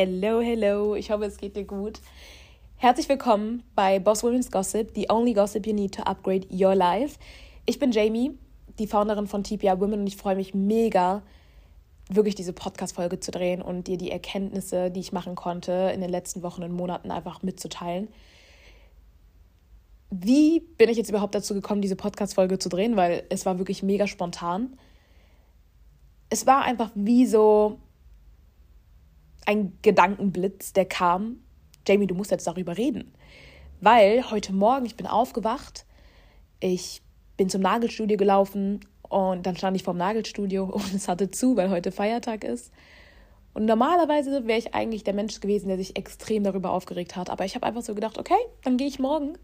Hello, hello. Ich hoffe, es geht dir gut. Herzlich willkommen bei Boss Women's Gossip, the only gossip you need to upgrade your life. Ich bin Jamie, die Founderin von TPR Women und ich freue mich mega, wirklich diese Podcast-Folge zu drehen und dir die Erkenntnisse, die ich machen konnte, in den letzten Wochen und Monaten einfach mitzuteilen. Wie bin ich jetzt überhaupt dazu gekommen, diese Podcast-Folge zu drehen? Weil es war wirklich mega spontan. Es war einfach wie so ein Gedankenblitz, der kam. Jamie, du musst jetzt darüber reden. Weil heute Morgen, ich bin aufgewacht, ich bin zum Nagelstudio gelaufen und dann stand ich vorm Nagelstudio und es hatte zu, weil heute Feiertag ist. Und normalerweise wäre ich eigentlich der Mensch gewesen, der sich extrem darüber aufgeregt hat. Aber ich habe einfach so gedacht, okay, dann gehe ich morgen.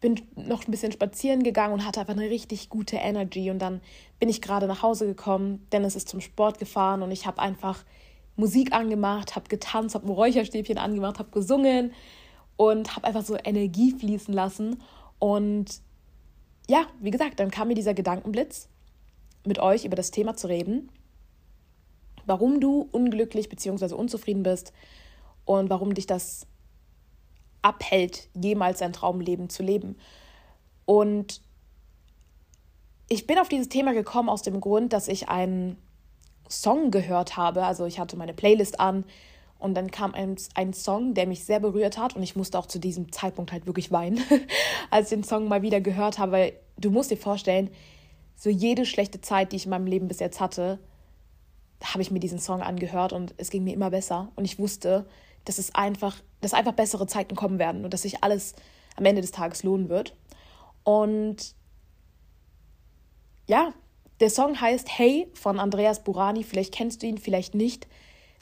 Bin noch ein bisschen spazieren gegangen und hatte einfach eine richtig gute Energy. Und dann bin ich gerade nach Hause gekommen. Dennis ist zum Sport gefahren und ich habe einfach Musik angemacht, habe getanzt, habe ein Räucherstäbchen angemacht, habe gesungen und habe einfach so Energie fließen lassen. Und ja, wie gesagt, dann kam mir dieser Gedankenblitz, mit euch über das Thema zu reden, warum du unglücklich bzw. unzufrieden bist und warum dich das abhält, jemals ein Traumleben zu leben. Und ich bin auf dieses Thema gekommen aus dem Grund, dass ich einen Song gehört habe. Also ich hatte meine Playlist an und dann kam ein, ein Song, der mich sehr berührt hat und ich musste auch zu diesem Zeitpunkt halt wirklich weinen, als ich den Song mal wieder gehört habe. Weil du musst dir vorstellen, so jede schlechte Zeit, die ich in meinem Leben bis jetzt hatte, habe ich mir diesen Song angehört und es ging mir immer besser. Und ich wusste, dass es einfach, dass einfach bessere Zeiten kommen werden und dass sich alles am Ende des Tages lohnen wird. Und ja, der Song heißt Hey von Andreas Burani. Vielleicht kennst du ihn, vielleicht nicht.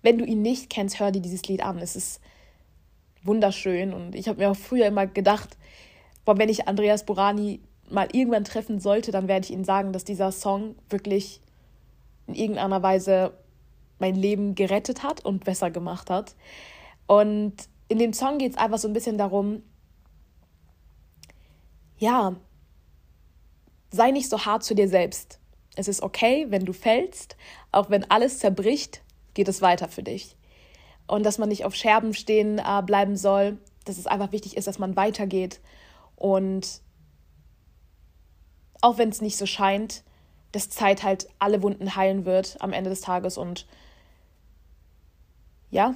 Wenn du ihn nicht kennst, hör dir dieses Lied an. Es ist wunderschön. Und ich habe mir auch früher immer gedacht, boah, wenn ich Andreas Burani mal irgendwann treffen sollte, dann werde ich ihm sagen, dass dieser Song wirklich in irgendeiner Weise mein Leben gerettet hat und besser gemacht hat. Und in dem Song geht es einfach so ein bisschen darum, ja, sei nicht so hart zu dir selbst. Es ist okay, wenn du fällst, auch wenn alles zerbricht, geht es weiter für dich. Und dass man nicht auf Scherben stehen äh, bleiben soll, dass es einfach wichtig ist, dass man weitergeht. Und auch wenn es nicht so scheint, dass Zeit halt alle Wunden heilen wird am Ende des Tages. Und ja,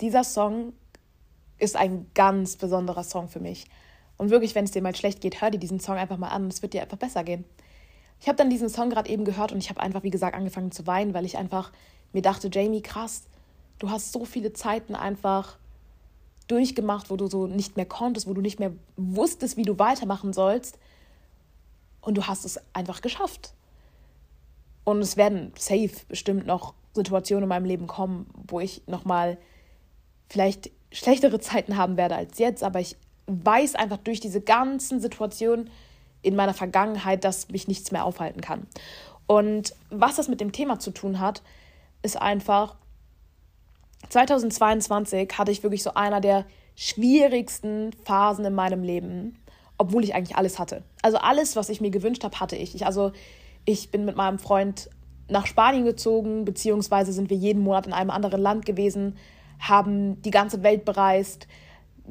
dieser Song ist ein ganz besonderer Song für mich. Und wirklich, wenn es dir mal schlecht geht, hör dir diesen Song einfach mal an. Es wird dir einfach besser gehen. Ich habe dann diesen Song gerade eben gehört und ich habe einfach, wie gesagt, angefangen zu weinen, weil ich einfach mir dachte, Jamie, krass, du hast so viele Zeiten einfach durchgemacht, wo du so nicht mehr konntest, wo du nicht mehr wusstest, wie du weitermachen sollst. Und du hast es einfach geschafft. Und es werden safe bestimmt noch Situationen in meinem Leben kommen, wo ich nochmal vielleicht schlechtere Zeiten haben werde als jetzt. Aber ich weiß einfach durch diese ganzen Situationen, in meiner Vergangenheit, dass mich nichts mehr aufhalten kann. Und was das mit dem Thema zu tun hat, ist einfach, 2022 hatte ich wirklich so einer der schwierigsten Phasen in meinem Leben, obwohl ich eigentlich alles hatte. Also alles, was ich mir gewünscht habe, hatte ich. ich also ich bin mit meinem Freund nach Spanien gezogen, beziehungsweise sind wir jeden Monat in einem anderen Land gewesen, haben die ganze Welt bereist,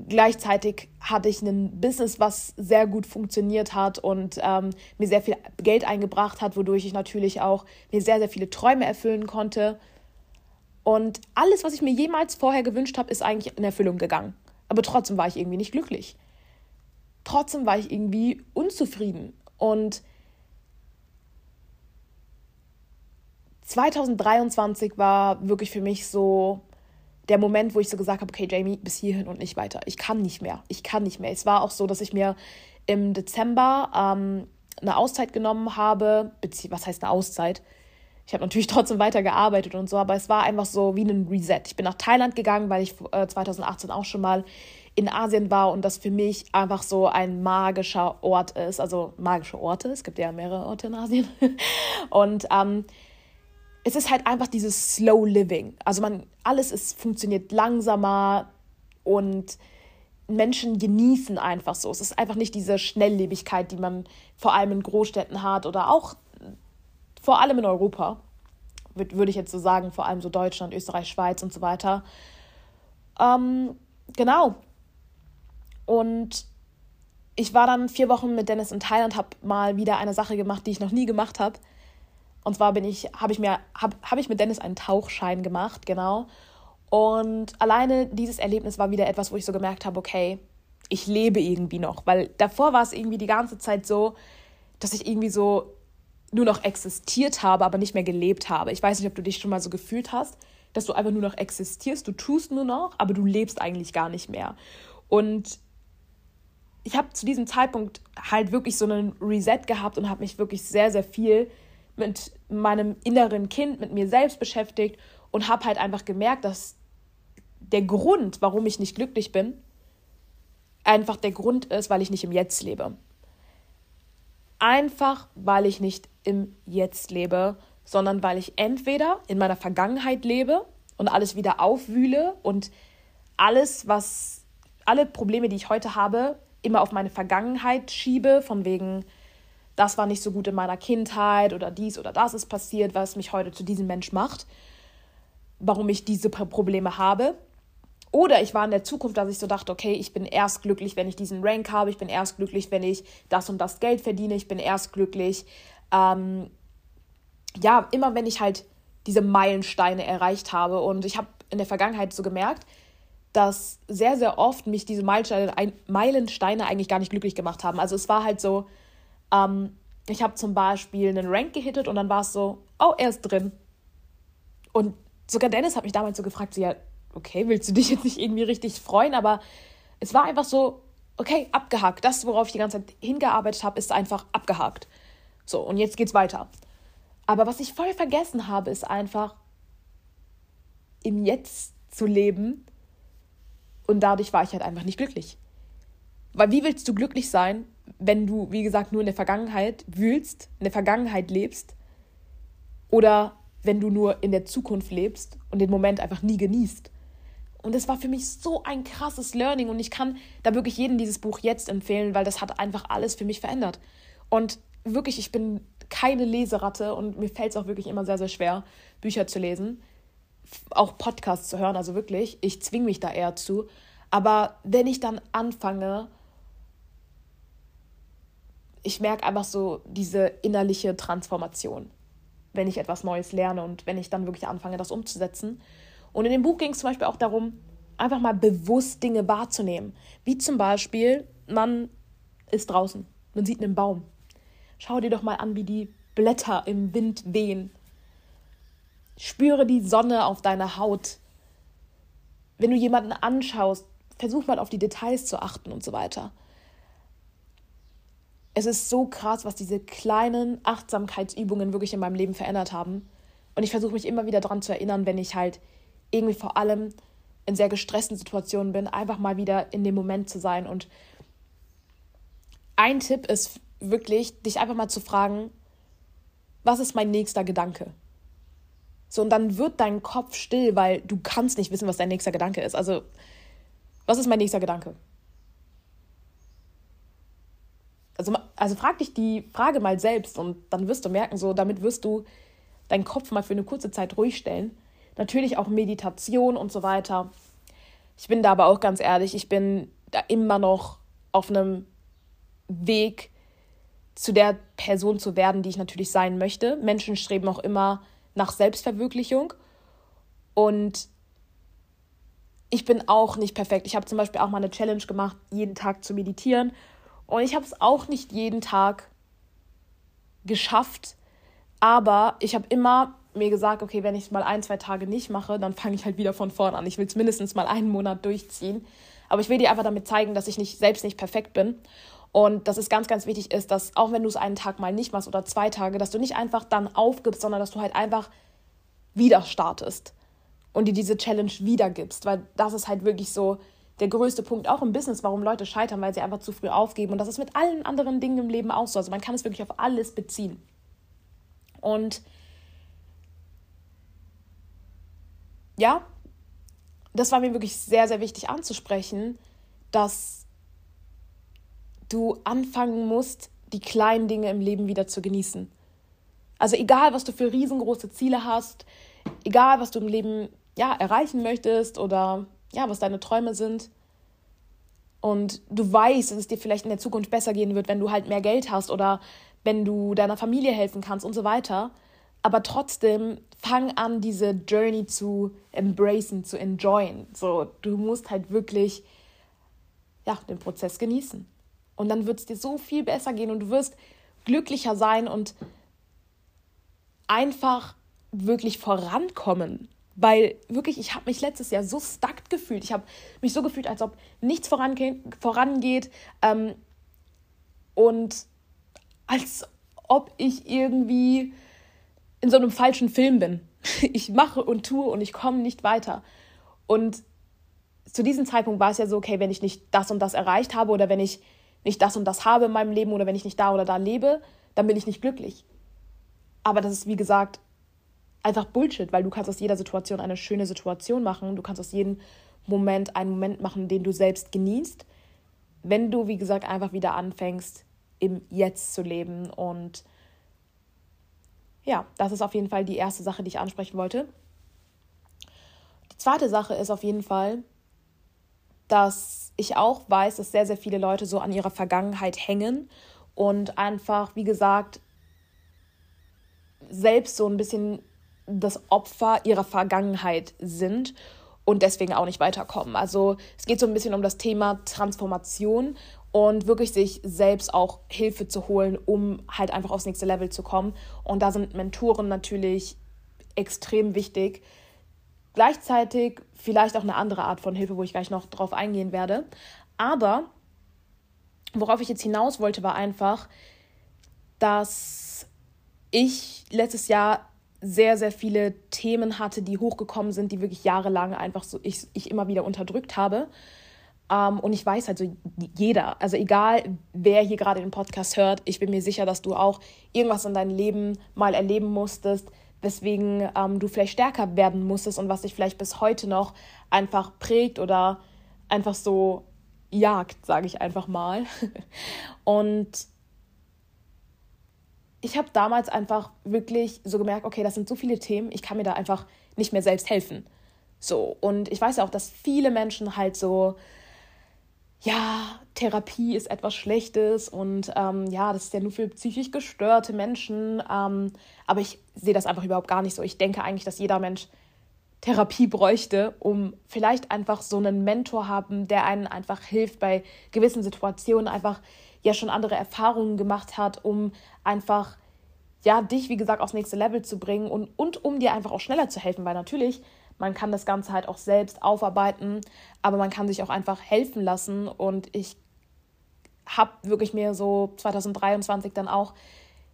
gleichzeitig hatte ich ein Business, was sehr gut funktioniert hat und ähm, mir sehr viel Geld eingebracht hat, wodurch ich natürlich auch mir sehr, sehr viele Träume erfüllen konnte. Und alles, was ich mir jemals vorher gewünscht habe, ist eigentlich in Erfüllung gegangen. Aber trotzdem war ich irgendwie nicht glücklich. Trotzdem war ich irgendwie unzufrieden. Und 2023 war wirklich für mich so der Moment, wo ich so gesagt habe, okay, Jamie, bis hierhin und nicht weiter. Ich kann nicht mehr. Ich kann nicht mehr. Es war auch so, dass ich mir im Dezember ähm, eine Auszeit genommen habe. Was heißt eine Auszeit? Ich habe natürlich trotzdem weitergearbeitet und so, aber es war einfach so wie ein Reset. Ich bin nach Thailand gegangen, weil ich äh, 2018 auch schon mal in Asien war und das für mich einfach so ein magischer Ort ist. Also magische Orte, es gibt ja mehrere Orte in Asien. und ähm, es ist halt einfach dieses Slow Living. Also man, alles ist, funktioniert langsamer und Menschen genießen einfach so. Es ist einfach nicht diese Schnelllebigkeit, die man vor allem in Großstädten hat oder auch vor allem in Europa, würde ich jetzt so sagen, vor allem so Deutschland, Österreich, Schweiz und so weiter. Ähm, genau. Und ich war dann vier Wochen mit Dennis in Thailand, habe mal wieder eine Sache gemacht, die ich noch nie gemacht habe. Und zwar bin ich, habe ich mir, habe hab ich mit Dennis einen Tauchschein gemacht, genau. Und alleine dieses Erlebnis war wieder etwas, wo ich so gemerkt habe, okay, ich lebe irgendwie noch. Weil davor war es irgendwie die ganze Zeit so, dass ich irgendwie so nur noch existiert habe, aber nicht mehr gelebt habe. Ich weiß nicht, ob du dich schon mal so gefühlt hast, dass du einfach nur noch existierst, du tust nur noch, aber du lebst eigentlich gar nicht mehr. Und ich habe zu diesem Zeitpunkt halt wirklich so einen Reset gehabt und habe mich wirklich sehr, sehr viel mit meinem inneren Kind, mit mir selbst beschäftigt und habe halt einfach gemerkt, dass der Grund, warum ich nicht glücklich bin, einfach der Grund ist, weil ich nicht im Jetzt lebe. Einfach, weil ich nicht im Jetzt lebe, sondern weil ich entweder in meiner Vergangenheit lebe und alles wieder aufwühle und alles, was, alle Probleme, die ich heute habe, immer auf meine Vergangenheit schiebe, von wegen, das war nicht so gut in meiner Kindheit oder dies oder das ist passiert, was mich heute zu diesem Mensch macht, warum ich diese Probleme habe. Oder ich war in der Zukunft, dass ich so dachte, okay, ich bin erst glücklich, wenn ich diesen Rank habe, ich bin erst glücklich, wenn ich das und das Geld verdiene, ich bin erst glücklich. Ähm, ja, immer wenn ich halt diese Meilensteine erreicht habe. Und ich habe in der Vergangenheit so gemerkt, dass sehr, sehr oft mich diese Meilensteine, Meilensteine eigentlich gar nicht glücklich gemacht haben. Also es war halt so, ähm, ich habe zum Beispiel einen Rank gehittet und dann war es so, oh, er ist drin. Und sogar Dennis hat mich damals so gefragt, so, ja, okay, willst du dich jetzt nicht irgendwie richtig freuen? Aber es war einfach so, okay, abgehakt. Das, worauf ich die ganze Zeit hingearbeitet habe, ist einfach abgehakt. So, und jetzt geht's weiter. Aber was ich voll vergessen habe, ist einfach im Jetzt zu leben. Und dadurch war ich halt einfach nicht glücklich. Weil wie willst du glücklich sein, wenn du, wie gesagt, nur in der Vergangenheit wühlst, in der Vergangenheit lebst oder wenn du nur in der Zukunft lebst und den Moment einfach nie genießt. Und es war für mich so ein krasses Learning und ich kann da wirklich jedem dieses Buch jetzt empfehlen, weil das hat einfach alles für mich verändert. Und wirklich, ich bin keine Leseratte und mir fällt es auch wirklich immer sehr, sehr schwer, Bücher zu lesen, auch Podcasts zu hören, also wirklich, ich zwinge mich da eher zu. Aber wenn ich dann anfange, ich merke einfach so diese innerliche Transformation, wenn ich etwas Neues lerne und wenn ich dann wirklich anfange, das umzusetzen. Und in dem Buch ging es zum Beispiel auch darum, einfach mal bewusst Dinge wahrzunehmen. Wie zum Beispiel, man ist draußen, man sieht einen Baum. Schau dir doch mal an, wie die Blätter im Wind wehen. Spüre die Sonne auf deiner Haut. Wenn du jemanden anschaust, versuch mal auf die Details zu achten und so weiter es ist so krass, was diese kleinen Achtsamkeitsübungen wirklich in meinem Leben verändert haben. Und ich versuche mich immer wieder daran zu erinnern, wenn ich halt irgendwie vor allem in sehr gestressten Situationen bin, einfach mal wieder in dem Moment zu sein. Und ein Tipp ist wirklich, dich einfach mal zu fragen, was ist mein nächster Gedanke? So, und dann wird dein Kopf still, weil du kannst nicht wissen, was dein nächster Gedanke ist. Also, was ist mein nächster Gedanke? Also, also frag dich die Frage mal selbst und dann wirst du merken, so damit wirst du deinen Kopf mal für eine kurze Zeit ruhig stellen. Natürlich auch Meditation und so weiter. Ich bin da aber auch ganz ehrlich, ich bin da immer noch auf einem Weg zu der Person zu werden, die ich natürlich sein möchte. Menschen streben auch immer nach Selbstverwirklichung und ich bin auch nicht perfekt. Ich habe zum Beispiel auch mal eine Challenge gemacht, jeden Tag zu meditieren und ich habe es auch nicht jeden Tag geschafft, aber ich habe immer mir gesagt, okay, wenn ich es mal ein, zwei Tage nicht mache, dann fange ich halt wieder von vorn an. Ich will es mindestens mal einen Monat durchziehen. Aber ich will dir einfach damit zeigen, dass ich nicht, selbst nicht perfekt bin. Und dass es ganz, ganz wichtig ist, dass auch wenn du es einen Tag mal nicht machst oder zwei Tage, dass du nicht einfach dann aufgibst, sondern dass du halt einfach wieder startest und dir diese Challenge wiedergibst. Weil das ist halt wirklich so, der größte Punkt auch im Business, warum Leute scheitern, weil sie einfach zu früh aufgeben. Und das ist mit allen anderen Dingen im Leben auch so. Also man kann es wirklich auf alles beziehen. Und ja, das war mir wirklich sehr, sehr wichtig anzusprechen, dass du anfangen musst, die kleinen Dinge im Leben wieder zu genießen. Also egal, was du für riesengroße Ziele hast, egal, was du im Leben ja, erreichen möchtest oder ja, was deine Träume sind. Und du weißt, dass es dir vielleicht in der Zukunft besser gehen wird, wenn du halt mehr Geld hast oder wenn du deiner Familie helfen kannst und so weiter. Aber trotzdem fang an, diese Journey zu embracen, zu enjoyen. So, du musst halt wirklich ja, den Prozess genießen. Und dann wird es dir so viel besser gehen und du wirst glücklicher sein und einfach wirklich vorankommen. Weil wirklich, ich habe mich letztes Jahr so stuck gefühlt. Ich habe mich so gefühlt, als ob nichts vorange vorangeht. Ähm, und als ob ich irgendwie in so einem falschen Film bin. Ich mache und tue und ich komme nicht weiter. Und zu diesem Zeitpunkt war es ja so, okay, wenn ich nicht das und das erreicht habe oder wenn ich nicht das und das habe in meinem Leben oder wenn ich nicht da oder da lebe, dann bin ich nicht glücklich. Aber das ist, wie gesagt, einfach Bullshit, weil du kannst aus jeder Situation eine schöne Situation machen. Du kannst aus jedem Moment einen Moment machen, den du selbst genießt, wenn du, wie gesagt, einfach wieder anfängst, im Jetzt zu leben. Und ja, das ist auf jeden Fall die erste Sache, die ich ansprechen wollte. Die zweite Sache ist auf jeden Fall, dass ich auch weiß, dass sehr, sehr viele Leute so an ihrer Vergangenheit hängen und einfach, wie gesagt, selbst so ein bisschen das Opfer ihrer Vergangenheit sind und deswegen auch nicht weiterkommen. Also es geht so ein bisschen um das Thema Transformation und wirklich sich selbst auch Hilfe zu holen, um halt einfach aufs nächste Level zu kommen. Und da sind Mentoren natürlich extrem wichtig. Gleichzeitig vielleicht auch eine andere Art von Hilfe, wo ich gleich noch drauf eingehen werde. Aber worauf ich jetzt hinaus wollte, war einfach, dass ich letztes Jahr sehr, sehr viele Themen hatte, die hochgekommen sind, die wirklich jahrelang einfach so ich, ich immer wieder unterdrückt habe. Um, ähm, und ich weiß halt so, jeder, also egal wer hier gerade den Podcast hört, ich bin mir sicher, dass du auch irgendwas in deinem Leben mal erleben musstest, weswegen ähm, du vielleicht stärker werden musstest und was dich vielleicht bis heute noch einfach prägt oder einfach so jagt, sage ich einfach mal. und ich habe damals einfach wirklich so gemerkt, okay, das sind so viele Themen, ich kann mir da einfach nicht mehr selbst helfen. So, und ich weiß ja auch, dass viele Menschen halt so, ja, Therapie ist etwas Schlechtes und ähm, ja, das ist ja nur für psychisch gestörte Menschen. Ähm, aber ich sehe das einfach überhaupt gar nicht so. Ich denke eigentlich, dass jeder Mensch Therapie bräuchte, um vielleicht einfach so einen Mentor haben, der einen einfach hilft bei gewissen Situationen, einfach ja schon andere Erfahrungen gemacht hat, um einfach ja dich, wie gesagt, aufs nächste Level zu bringen und, und um dir einfach auch schneller zu helfen, weil natürlich, man kann das Ganze halt auch selbst aufarbeiten, aber man kann sich auch einfach helfen lassen und ich habe wirklich mir so 2023 dann auch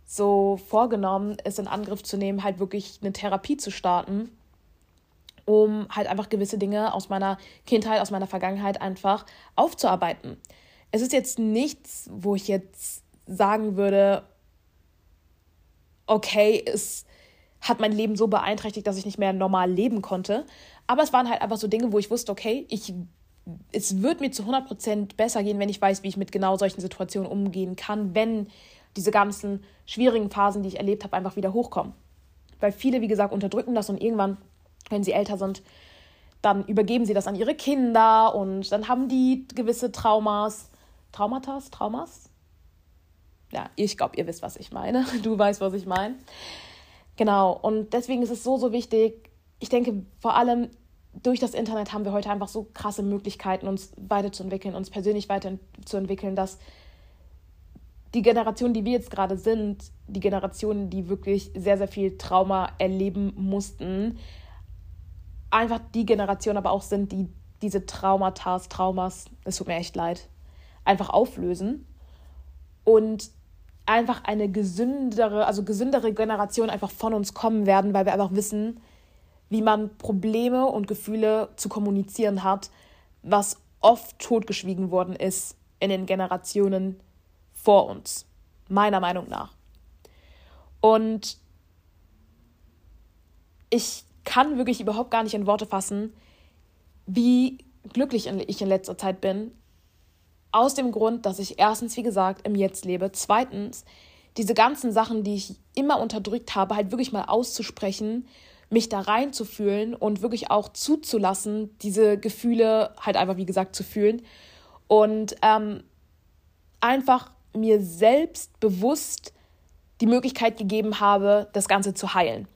so vorgenommen, es in Angriff zu nehmen, halt wirklich eine Therapie zu starten, um halt einfach gewisse Dinge aus meiner Kindheit, aus meiner Vergangenheit einfach aufzuarbeiten es ist jetzt nichts, wo ich jetzt sagen würde, okay, es hat mein Leben so beeinträchtigt, dass ich nicht mehr normal leben konnte. Aber es waren halt einfach so Dinge, wo ich wusste, okay, ich, es wird mir zu 100% besser gehen, wenn ich weiß, wie ich mit genau solchen Situationen umgehen kann, wenn diese ganzen schwierigen Phasen, die ich erlebt habe, einfach wieder hochkommen. Weil viele, wie gesagt, unterdrücken das und irgendwann, wenn sie älter sind, dann übergeben sie das an ihre Kinder und dann haben die gewisse Traumas Traumata, Traumas. Ja, ich glaube, ihr wisst, was ich meine. Du weißt, was ich meine. Genau, und deswegen ist es so, so wichtig. Ich denke, vor allem durch das Internet haben wir heute einfach so krasse Möglichkeiten, uns weiterzuentwickeln, uns persönlich weiterzuentwickeln, dass die Generation, die wir jetzt gerade sind, die Generationen, die wirklich sehr, sehr viel Trauma erleben mussten, einfach die Generation aber auch sind, die diese Traumata, Traumas, es tut mir echt leid, einfach auflösen und einfach eine gesündere, also gesündere Generation einfach von uns kommen werden, weil wir einfach wissen, wie man Probleme und Gefühle zu kommunizieren hat, was oft totgeschwiegen worden ist in den Generationen vor uns, meiner Meinung nach. Und ich kann wirklich überhaupt gar nicht in Worte fassen, wie glücklich ich in letzter Zeit bin, aus dem Grund, dass ich erstens, wie gesagt, im Jetzt lebe, zweitens, diese ganzen Sachen, die ich immer unterdrückt habe, halt wirklich mal auszusprechen, mich da reinzufühlen und wirklich auch zuzulassen, diese Gefühle halt einfach, wie gesagt, zu fühlen. Und ähm, einfach mir selbst bewusst die Möglichkeit gegeben habe, das Ganze zu heilen.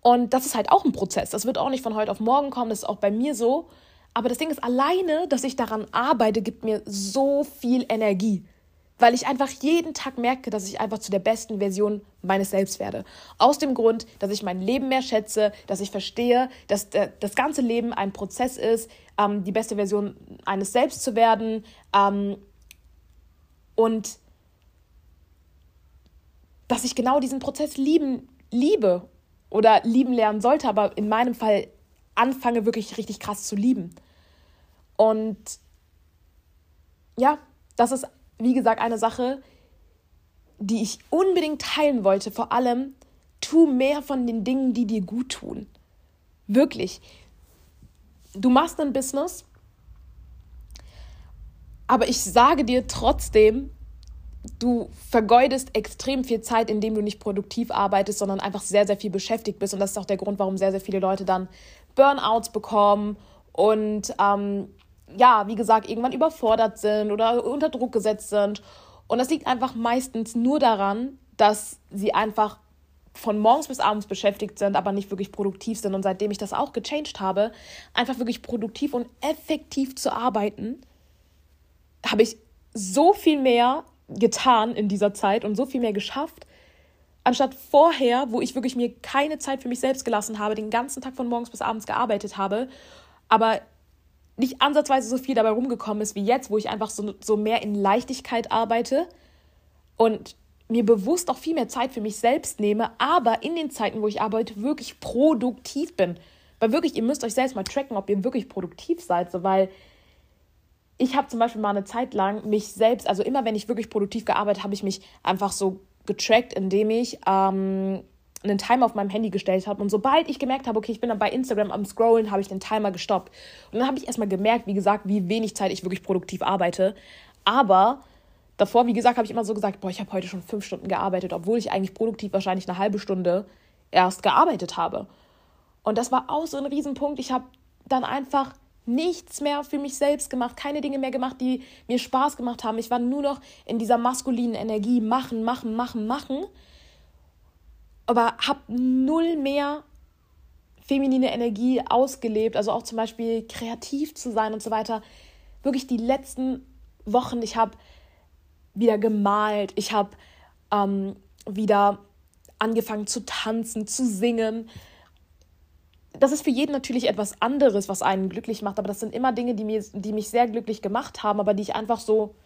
Und das ist halt auch ein Prozess. Das wird auch nicht von heute auf morgen kommen. Das ist auch bei mir so. Aber das Ding ist, alleine, dass ich daran arbeite, gibt mir so viel Energie. Weil ich einfach jeden Tag merke, dass ich einfach zu der besten Version meines Selbst werde. Aus dem Grund, dass ich mein Leben mehr schätze, dass ich verstehe, dass das ganze Leben ein Prozess ist, ähm, die beste Version eines Selbst zu werden. Ähm, und dass ich genau diesen Prozess lieben, liebe oder lieben lernen sollte, aber in meinem Fall anfange wirklich richtig krass zu lieben. Und ja, das ist, wie gesagt, eine Sache, die ich unbedingt teilen wollte. Vor allem, tu mehr von den Dingen, die dir gut tun. Wirklich. Du machst ein Business, aber ich sage dir trotzdem, du vergeudest extrem viel Zeit, indem du nicht produktiv arbeitest, sondern einfach sehr, sehr viel beschäftigt bist. Und das ist auch der Grund, warum sehr, sehr viele Leute dann Burnouts bekommen und ähm, ja, wie gesagt, irgendwann überfordert sind oder unter Druck gesetzt sind. Und das liegt einfach meistens nur daran, dass sie einfach von morgens bis abends beschäftigt sind, aber nicht wirklich produktiv sind. Und seitdem ich das auch gechanged habe, einfach wirklich produktiv und effektiv zu arbeiten, habe ich so viel mehr getan in dieser Zeit und so viel mehr geschafft, anstatt vorher, wo ich wirklich mir keine Zeit für mich selbst gelassen habe, den ganzen Tag von morgens bis abends gearbeitet habe, aber nicht ansatzweise so viel dabei rumgekommen ist wie jetzt, wo ich einfach so, so mehr in Leichtigkeit arbeite und mir bewusst auch viel mehr Zeit für mich selbst nehme, aber in den Zeiten, wo ich arbeite, wirklich produktiv bin. Weil wirklich, ihr müsst euch selbst mal tracken, ob ihr wirklich produktiv seid, so weil ich habe zum Beispiel mal eine Zeit lang mich selbst, also immer wenn ich wirklich produktiv gearbeitet habe, ich mich einfach so getrackt, indem ich ähm, einen Timer auf meinem Handy gestellt habe. Und sobald ich gemerkt habe, okay, ich bin dann bei Instagram am Scrollen, habe ich den Timer gestoppt. Und dann habe ich erstmal gemerkt, wie gesagt, wie wenig Zeit ich wirklich produktiv arbeite. Aber davor, wie gesagt, habe ich immer so gesagt, boah, ich habe heute schon fünf Stunden gearbeitet, obwohl ich eigentlich produktiv wahrscheinlich eine halbe Stunde erst gearbeitet habe. Und das war auch so ein Riesenpunkt. Ich habe dann einfach nichts mehr für mich selbst gemacht, keine Dinge mehr gemacht, die mir Spaß gemacht haben. Ich war nur noch in dieser maskulinen Energie, machen, machen, machen, machen. Aber habe null mehr feminine Energie ausgelebt, also auch zum Beispiel kreativ zu sein und so weiter. Wirklich die letzten Wochen, ich habe wieder gemalt, ich habe ähm, wieder angefangen zu tanzen, zu singen, das ist für jeden natürlich etwas anderes, was einen glücklich macht, aber das sind immer Dinge, die, mir, die mich sehr glücklich gemacht haben, aber die ich einfach so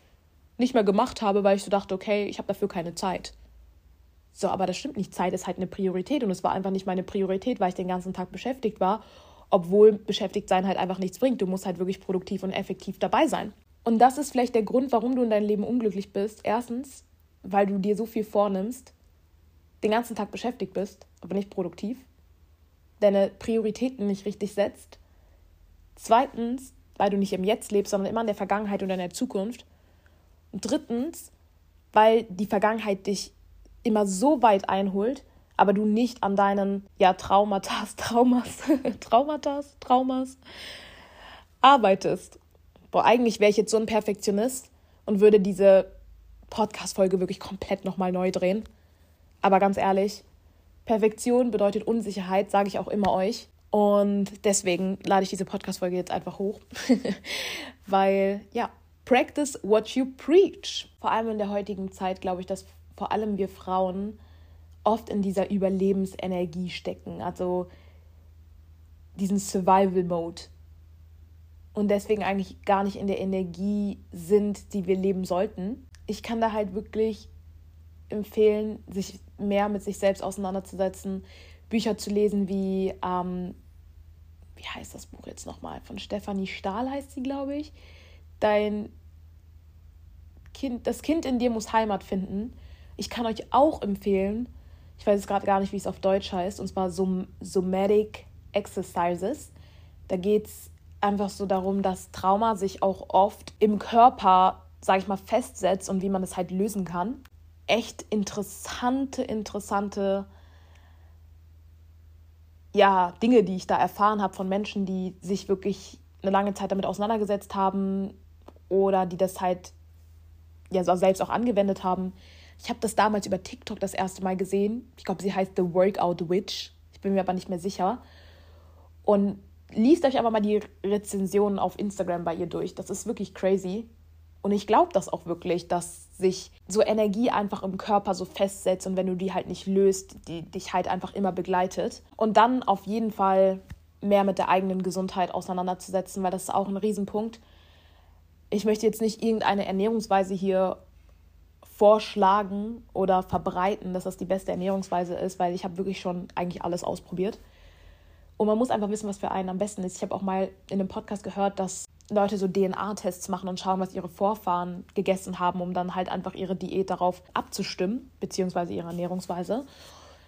nicht mehr gemacht habe, weil ich so dachte, okay, ich habe dafür keine Zeit. So, aber das stimmt nicht. Zeit ist halt eine Priorität und es war einfach nicht meine Priorität, weil ich den ganzen Tag beschäftigt war, obwohl beschäftigt sein halt einfach nichts bringt. Du musst halt wirklich produktiv und effektiv dabei sein. Und das ist vielleicht der Grund, warum du in deinem Leben unglücklich bist. Erstens, weil du dir so viel vornimmst, den ganzen Tag beschäftigt bist, aber nicht produktiv deine Prioritäten nicht richtig setzt. Zweitens, weil du nicht im Jetzt lebst, sondern immer in der Vergangenheit und in der Zukunft. Und drittens, weil die Vergangenheit dich immer so weit einholt, aber du nicht an deinen ja, Traumatas, Traumas, Traumatas, Traumas arbeitest. Boah, eigentlich wäre ich jetzt so ein Perfektionist und würde diese Podcast-Folge wirklich komplett nochmal neu drehen. Aber ganz ehrlich, Perfektion bedeutet Unsicherheit, sage ich auch immer euch. Und deswegen lade ich diese Podcast-Folge jetzt einfach hoch. Weil, ja, practice what you preach. Vor allem in der heutigen Zeit glaube ich, dass vor allem wir Frauen oft in dieser Überlebensenergie stecken. Also diesen Survival-Mode. Und deswegen eigentlich gar nicht in der Energie sind, die wir leben sollten. Ich kann da halt wirklich empfehlen, sich mehr mit sich selbst auseinanderzusetzen, Bücher zu lesen wie, ähm, wie heißt das Buch jetzt nochmal? Von Stefanie Stahl heißt sie, glaube ich. Dein Kind, das Kind in dir muss Heimat finden. Ich kann euch auch empfehlen, ich weiß jetzt gerade gar nicht, wie es auf Deutsch heißt, und zwar Som Somatic Exercises. Da geht es einfach so darum, dass Trauma sich auch oft im Körper, sage ich mal, festsetzt und wie man es halt lösen kann. Echt interessante, interessante ja, Dinge, die ich da erfahren habe von Menschen, die sich wirklich eine lange Zeit damit auseinandergesetzt haben oder die das halt ja selbst auch angewendet haben. Ich habe das damals über TikTok das erste Mal gesehen. Ich glaube, sie heißt The Workout Witch. Ich bin mir aber nicht mehr sicher. Und liest euch einfach mal die Rezensionen auf Instagram bei ihr durch. Das ist wirklich crazy. Und ich glaube das auch wirklich, dass sich so Energie einfach im Körper so festsetzt und wenn du die halt nicht löst, die dich halt einfach immer begleitet. Und dann auf jeden Fall mehr mit der eigenen Gesundheit auseinanderzusetzen, weil das ist auch ein Riesenpunkt. Ich möchte jetzt nicht irgendeine Ernährungsweise hier vorschlagen oder verbreiten, dass das die beste Ernährungsweise ist, weil ich habe wirklich schon eigentlich alles ausprobiert. Und man muss einfach wissen, was für einen am besten ist. Ich habe auch mal in einem Podcast gehört, dass Leute so DNA-Tests machen und schauen, was ihre Vorfahren gegessen haben, um dann halt einfach ihre Diät darauf abzustimmen, beziehungsweise ihre Ernährungsweise.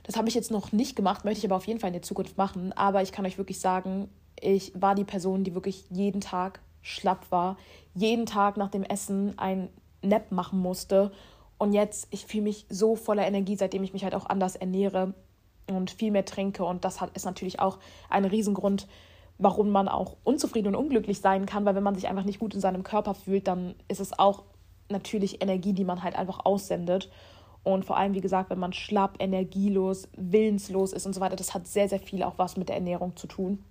Das habe ich jetzt noch nicht gemacht, möchte ich aber auf jeden Fall in der Zukunft machen. Aber ich kann euch wirklich sagen, ich war die Person, die wirklich jeden Tag schlapp war, jeden Tag nach dem Essen ein Nap machen musste. Und jetzt, ich fühle mich so voller Energie, seitdem ich mich halt auch anders ernähre und viel mehr trinke. Und das hat, ist natürlich auch ein Riesengrund, warum man auch unzufrieden und unglücklich sein kann, weil wenn man sich einfach nicht gut in seinem Körper fühlt, dann ist es auch natürlich Energie, die man halt einfach aussendet. Und vor allem, wie gesagt, wenn man schlapp, energielos, willenslos ist und so weiter, das hat sehr, sehr viel auch was mit der Ernährung zu tun.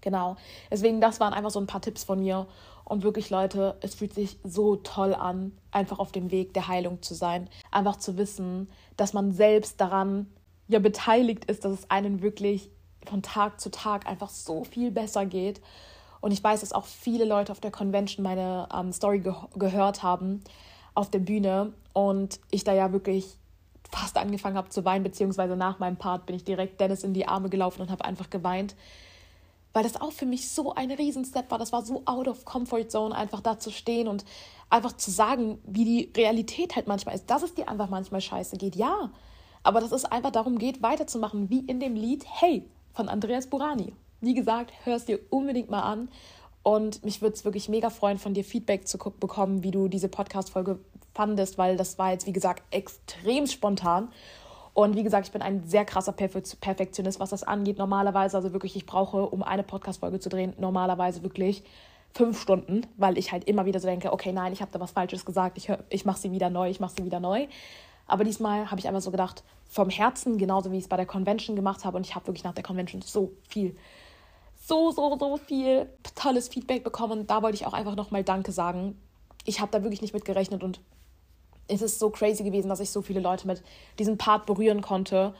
Genau. Deswegen, das waren einfach so ein paar Tipps von mir. Und wirklich, Leute, es fühlt sich so toll an, einfach auf dem Weg der Heilung zu sein. Einfach zu wissen, dass man selbst daran ja beteiligt ist, dass es einen wirklich von Tag zu Tag einfach so viel besser geht. Und ich weiß, dass auch viele Leute auf der Convention meine ähm, Story ge gehört haben auf der Bühne und ich da ja wirklich fast angefangen habe zu weinen, beziehungsweise nach meinem Part bin ich direkt Dennis in die Arme gelaufen und habe einfach geweint, weil das auch für mich so ein Riesenstep war. Das war so out of comfort zone, einfach da zu stehen und einfach zu sagen, wie die Realität halt manchmal ist, dass es dir einfach manchmal scheiße geht, ja. Aber dass es einfach darum geht, weiterzumachen, wie in dem Lied Hey, von Andreas Burani. Wie gesagt, hör es dir unbedingt mal an. Und mich würde es wirklich mega freuen, von dir Feedback zu bekommen, wie du diese Podcast-Folge fandest, weil das war jetzt, wie gesagt, extrem spontan. Und wie gesagt, ich bin ein sehr krasser Perfektionist, was das angeht. Normalerweise, also wirklich, ich brauche, um eine Podcast-Folge zu drehen, normalerweise wirklich fünf Stunden, weil ich halt immer wieder so denke, okay, nein, ich habe da was Falsches gesagt, ich, ich mache sie wieder neu, ich mache sie wieder neu. Aber diesmal habe ich einfach so gedacht, vom Herzen, genauso wie ich es bei der Convention gemacht habe. Und ich habe wirklich nach der Convention so viel, so, so, so viel tolles Feedback bekommen. Und da wollte ich auch einfach nochmal Danke sagen. Ich habe da wirklich nicht mit gerechnet und es ist so crazy gewesen, dass ich so viele Leute mit diesem Part berühren konnte.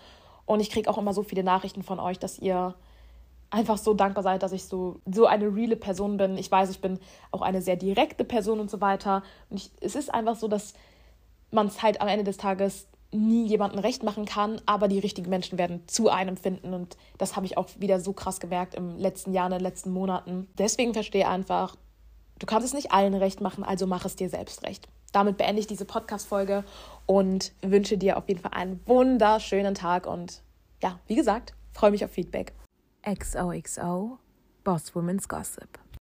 Und ich kriege auch immer so viele Nachrichten von euch, dass ihr einfach so dankbar seid, dass ich so, so eine reale Person bin. Ich weiß, ich bin auch eine sehr direkte Person und so weiter. Und ich, es ist einfach so, dass man es halt am Ende des Tages nie jemandem recht machen kann, aber die richtigen Menschen werden zu einem finden und das habe ich auch wieder so krass gemerkt im letzten Jahr, in den letzten Monaten. Deswegen verstehe einfach, du kannst es nicht allen recht machen, also mach es dir selbst recht. Damit beende ich diese Podcast-Folge und wünsche dir auf jeden Fall einen wunderschönen Tag und ja, wie gesagt, freue mich auf Feedback. XOXO Boss Women's Gossip.